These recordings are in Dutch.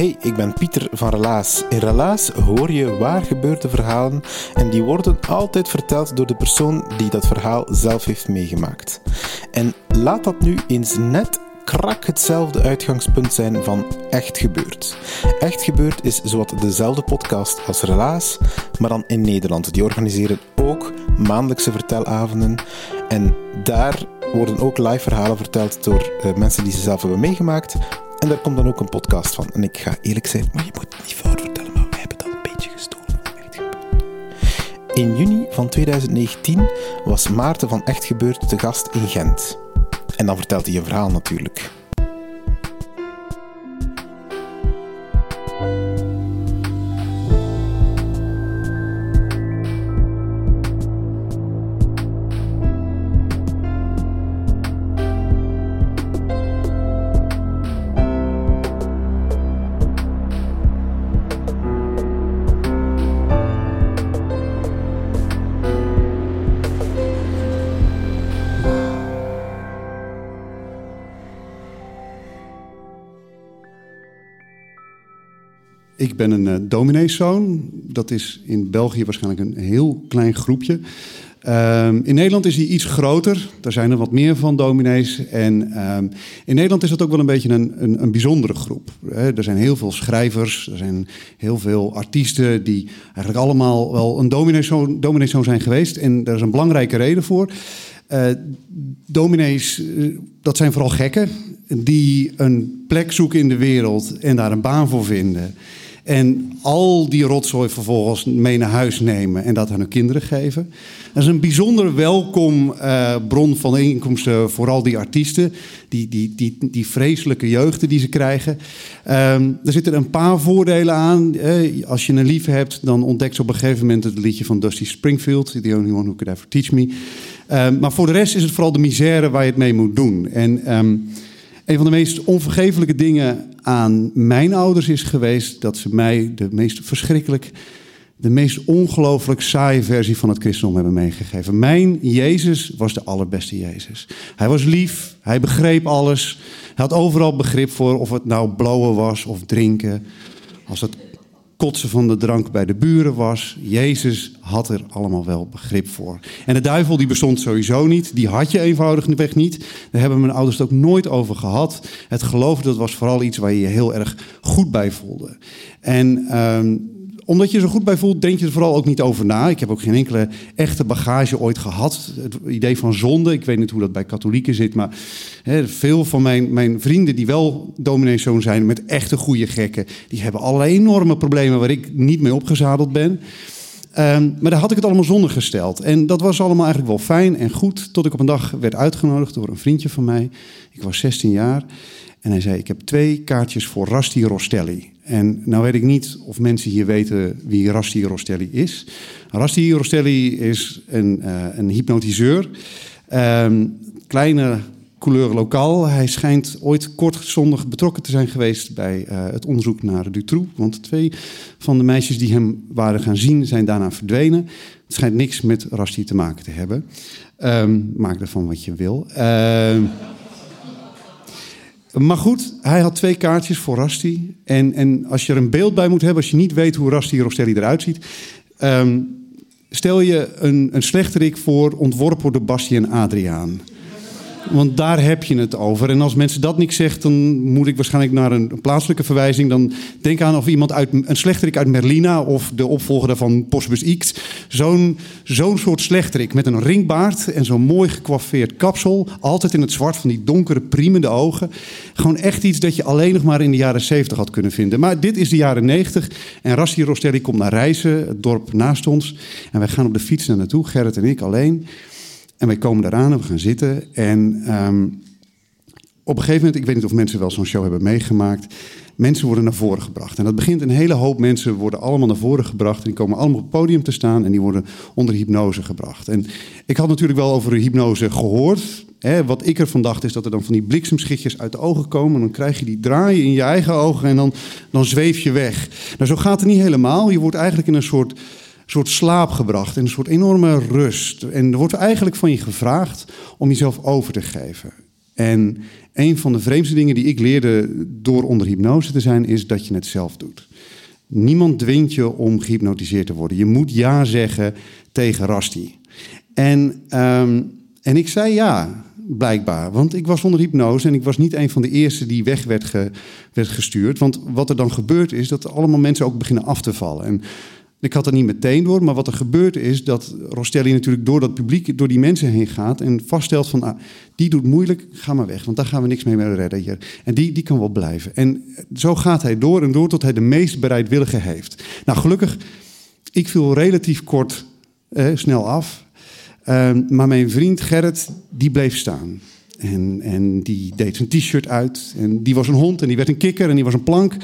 Hey, ik ben Pieter van Relaas. In Relaas hoor je waar gebeurde verhalen en die worden altijd verteld door de persoon die dat verhaal zelf heeft meegemaakt. En laat dat nu eens net krak hetzelfde uitgangspunt zijn van Echt Gebeurd. Echt Gebeurd is zowat dezelfde podcast als Relaas, maar dan in Nederland. Die organiseren ook maandelijkse vertelavonden en daar worden ook live verhalen verteld door eh, mensen die ze zelf hebben meegemaakt. En daar komt dan ook een podcast van. En ik ga eerlijk zijn, maar je moet niet fout vertellen, maar wij hebben dat een beetje gestolen. In juni van 2019 was Maarten van Echt Gebeurd te gast in Gent. En dan vertelt hij een verhaal natuurlijk. Ik ben een uh, domineeszoon. Dat is in België waarschijnlijk een heel klein groepje. Um, in Nederland is die iets groter. Daar zijn er wat meer van dominees. En um, in Nederland is dat ook wel een beetje een, een, een bijzondere groep. Er zijn heel veel schrijvers, er zijn heel veel artiesten die eigenlijk allemaal wel een domineeszoon, zijn geweest. En daar is een belangrijke reden voor. Uh, dominees, uh, dat zijn vooral gekken die een plek zoeken in de wereld en daar een baan voor vinden. En al die rotzooi vervolgens mee naar huis nemen en dat aan hun kinderen geven. Dat is een bijzonder welkom uh, bron van inkomsten voor al die artiesten. Die, die, die, die vreselijke jeugden die ze krijgen. Um, er zitten een paar voordelen aan. Uh, als je een lief hebt, dan ontdekt ze op een gegeven moment het liedje van Dusty Springfield. The only one who could ever teach me. Um, maar voor de rest is het vooral de misère waar je het mee moet doen. En... Um, een van de meest onvergeeflijke dingen aan mijn ouders is geweest dat ze mij de meest verschrikkelijk, de meest ongelooflijk saaie versie van het christendom hebben meegegeven. Mijn Jezus was de allerbeste Jezus. Hij was lief, hij begreep alles, hij had overal begrip voor of het nou blowen was of drinken. Als het kotsen van de drank bij de buren was. Jezus had er allemaal wel begrip voor. En de duivel die bestond sowieso niet. Die had je eenvoudigweg niet. Daar hebben mijn ouders het ook nooit over gehad. Het geloof dat was vooral iets waar je je heel erg goed bij voelde. En um, omdat je zo goed bij voelt, denk je er vooral ook niet over na. Ik heb ook geen enkele echte bagage ooit gehad. Het idee van zonde, ik weet niet hoe dat bij katholieken zit, maar hè, veel van mijn, mijn vrienden die wel domineeszoon zijn met echte goede gekken, die hebben allerlei enorme problemen waar ik niet mee opgezadeld ben. Um, maar daar had ik het allemaal zonder gesteld. En dat was allemaal eigenlijk wel fijn en goed, tot ik op een dag werd uitgenodigd door een vriendje van mij. Ik was 16 jaar. En hij zei, ik heb twee kaartjes voor Rasti Rostelli. En nou weet ik niet of mensen hier weten wie Rasti Rostelli is. Rasti Rostelli is een, uh, een hypnotiseur. Um, kleine couleur lokaal. Hij schijnt ooit kortzondig betrokken te zijn geweest bij uh, het onderzoek naar Dutroux. Want twee van de meisjes die hem waren gaan zien zijn daarna verdwenen. Het schijnt niks met Rasti te maken te hebben. Um, maak ervan wat je wil. Uh, maar goed, hij had twee kaartjes voor Rasti. En, en als je er een beeld bij moet hebben, als je niet weet hoe Rasti Rostelli eruit ziet. Um, stel je een, een slechterik voor, ontworpen door Bastien Adriaan. Want daar heb je het over. En als mensen dat niet zegt, dan moet ik waarschijnlijk naar een plaatselijke verwijzing. Dan denk aan of iemand uit een slechterik uit Merlina of de opvolger daarvan Postbus X. Zo'n zo'n soort slechterik met een ringbaard en zo'n mooi gekwaffeerd kapsel. Altijd in het zwart van die donkere, priemende ogen. Gewoon echt iets dat je alleen nog maar in de jaren 70 had kunnen vinden. Maar dit is de jaren 90 en Rassi Rostelli komt naar Reizen, het dorp naast ons. En wij gaan op de fiets naar naartoe, Gerrit en ik alleen. En wij komen eraan en we gaan zitten. En ehm, op een gegeven moment, ik weet niet of mensen wel zo'n show hebben meegemaakt. Mensen worden naar voren gebracht. En dat begint een hele hoop mensen worden allemaal naar voren gebracht. En die komen allemaal op het podium te staan en die worden onder hypnose gebracht. En ik had natuurlijk wel over hypnose gehoord. Hè, wat ik ervan dacht is dat er dan van die bliksemschichtjes uit de ogen komen. En dan krijg je die draaien in je eigen ogen en dan, dan zweef je weg. Nou, zo gaat het niet helemaal. Je wordt eigenlijk in een soort soort slaap gebracht, in een soort enorme rust. En er wordt eigenlijk van je gevraagd om jezelf over te geven. En een van de vreemdste dingen die ik leerde door onder hypnose te zijn, is dat je het zelf doet. Niemand dwingt je om gehypnotiseerd te worden. Je moet ja zeggen tegen Rasti. En, ehm, en ik zei ja, blijkbaar. Want ik was onder hypnose en ik was niet een van de eerste die weg werd, werd gestuurd. Want wat er dan gebeurt is dat allemaal mensen ook beginnen af te vallen. En ik had het niet meteen door, maar wat er gebeurt is dat Rostelli natuurlijk door dat publiek, door die mensen heen gaat en vaststelt van, ah, die doet moeilijk, ga maar weg, want daar gaan we niks mee meer redden hier. En die, die kan wel blijven. En zo gaat hij door en door tot hij de meest bereidwillige heeft. Nou, gelukkig, ik viel relatief kort, eh, snel af. Ehm, maar mijn vriend Gerrit, die bleef staan. En, en die deed zijn t-shirt uit. En die was een hond en die werd een kikker en die was een plank.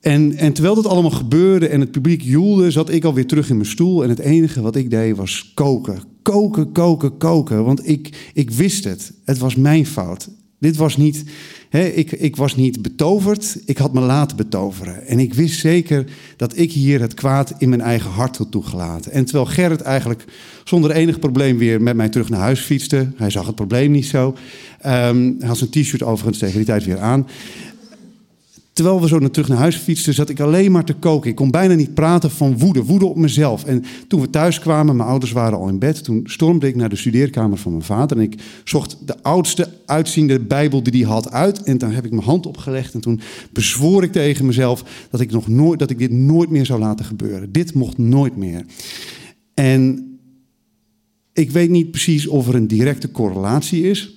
En, en terwijl dat allemaal gebeurde en het publiek joelde, zat ik alweer terug in mijn stoel. En het enige wat ik deed was koken. Koken, koken, koken. Want ik, ik wist het. Het was mijn fout. Dit was niet, hè, ik, ik was niet betoverd, ik had me laten betoveren. En ik wist zeker dat ik hier het kwaad in mijn eigen hart had toegelaten. En terwijl Gerrit eigenlijk zonder enig probleem weer met mij terug naar huis fietste, hij zag het probleem niet zo. Um, hij had zijn t-shirt overigens tegen die tijd weer aan. Terwijl we zo naar terug naar huis fietsten, zat ik alleen maar te koken. Ik kon bijna niet praten van woede, woede op mezelf. En toen we thuis kwamen, mijn ouders waren al in bed, toen stormde ik naar de studeerkamer van mijn vader. En ik zocht de oudste uitziende Bijbel die hij had uit. En dan heb ik mijn hand opgelegd en toen bezwoor ik tegen mezelf dat ik, nog nooit, dat ik dit nooit meer zou laten gebeuren. Dit mocht nooit meer. En ik weet niet precies of er een directe correlatie is.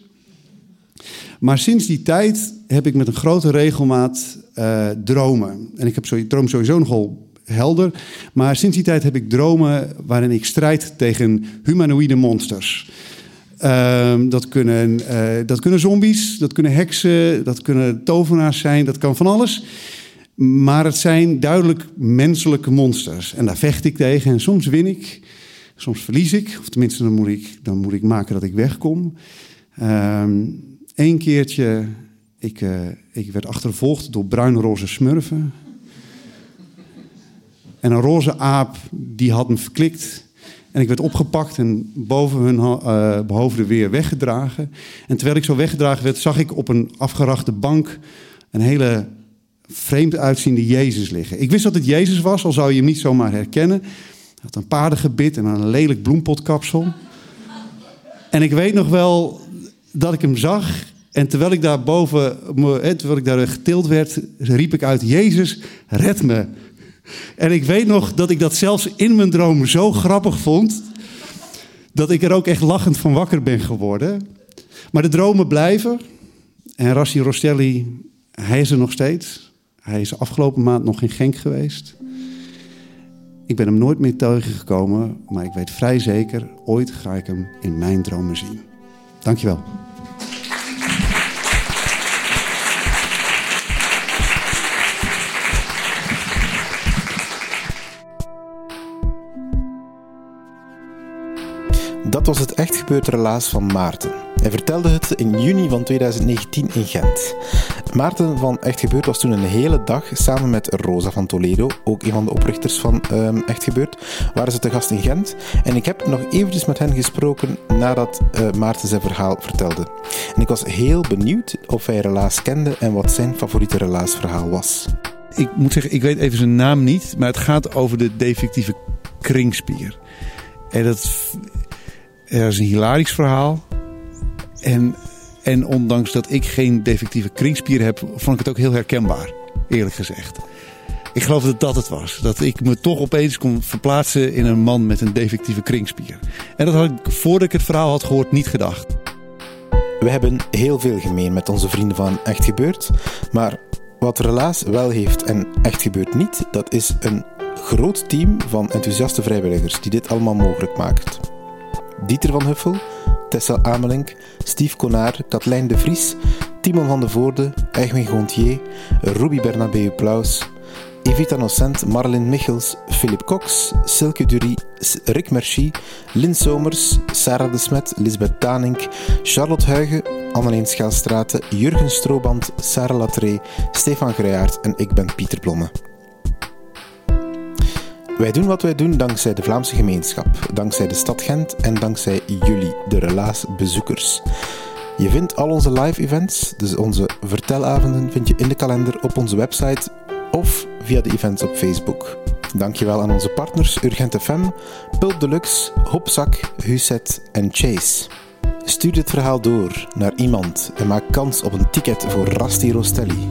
Maar sinds die tijd heb ik met een grote regelmaat uh, dromen. En ik heb zo, droom sowieso nogal helder. Maar sinds die tijd heb ik dromen waarin ik strijd tegen humanoïde monsters. Uh, dat, kunnen, uh, dat kunnen zombies, dat kunnen heksen, dat kunnen tovenaars zijn, dat kan van alles. Maar het zijn duidelijk menselijke monsters. En daar vecht ik tegen en soms win ik, soms verlies ik. Of tenminste, dan moet ik, dan moet ik maken dat ik wegkom. Eén ehm, keertje ik, uh, ik werd achtervolgd door bruin-roze smurfen. En een roze aap die had me verklikt. En ik werd opgepakt en boven hun uh, behoofden weer weggedragen. En terwijl ik zo weggedragen werd, zag ik op een afgerachte bank een hele vreemd uitziende Jezus liggen. Ik wist dat het Jezus was, al zou je hem niet zomaar herkennen. Hij had een paardengebit en een lelijk bloempotkapsel. En ik weet nog wel dat ik hem zag en terwijl ik daar boven, terwijl ik daar getild werd, riep ik uit: Jezus, red me. En ik weet nog dat ik dat zelfs in mijn droom zo grappig vond, dat ik er ook echt lachend van wakker ben geworden. Maar de dromen blijven. En Rassi Rostelli, hij is er nog steeds. Hij is afgelopen maand nog in Genk geweest. Ik ben hem nooit meer tegengekomen, maar ik weet vrij zeker, ooit ga ik hem in mijn dromen zien. Dankjewel. Dat was het echt gebeurd relaas van Maarten. Hij vertelde het in juni van 2019 in Gent. Maarten van Echt Gebeurd was toen een hele dag samen met Rosa van Toledo, ook een van de oprichters van uh, Echt Gebeurd, waren ze te gast in Gent. En ik heb nog eventjes met hen gesproken nadat uh, Maarten zijn verhaal vertelde. En ik was heel benieuwd of hij relaas kende en wat zijn favoriete relaasverhaal was. Ik moet zeggen, ik weet even zijn naam niet, maar het gaat over de defectieve kringspier. En dat er is een hilarisch verhaal. En, en ondanks dat ik geen defectieve kringspier heb, vond ik het ook heel herkenbaar, eerlijk gezegd. Ik geloof dat dat het was. Dat ik me toch opeens kon verplaatsen in een man met een defectieve kringspier. En dat had ik voordat ik het verhaal had gehoord niet gedacht. We hebben heel veel gemeen met onze vrienden van Echt Gebeurd, maar wat Relaas wel heeft en Echt Gebeurd niet, dat is een groot team van enthousiaste vrijwilligers die dit allemaal mogelijk maakt. Dieter van Huffel, Tessa Amelink, Steve Konaar, Katlijn de Vries, Timon van de Voorde, Egwin Gontier, Ruby Bernabeu Plaus, Evita Nocent, Marlene Michels, Philip Cox, Silke Dury, Rick Merci, Lynn Somers, Sarah de Smet, Lisbeth Tanink, Charlotte Huigen, Anneleen Schaalstraten, Jurgen Strooband, Sarah Latree, Stefan Grijaert en ik ben Pieter Blomme. Wij doen wat wij doen dankzij de Vlaamse gemeenschap, dankzij de stad Gent en dankzij jullie, de Relaas-bezoekers. Je vindt al onze live events, dus onze vertelavonden, vind je in de kalender op onze website of via de events op Facebook. Dankjewel aan onze partners Urgent FM, Pulp Deluxe, Hopzak, Huset en Chase. Stuur dit verhaal door naar iemand en maak kans op een ticket voor Rasti Rostelli.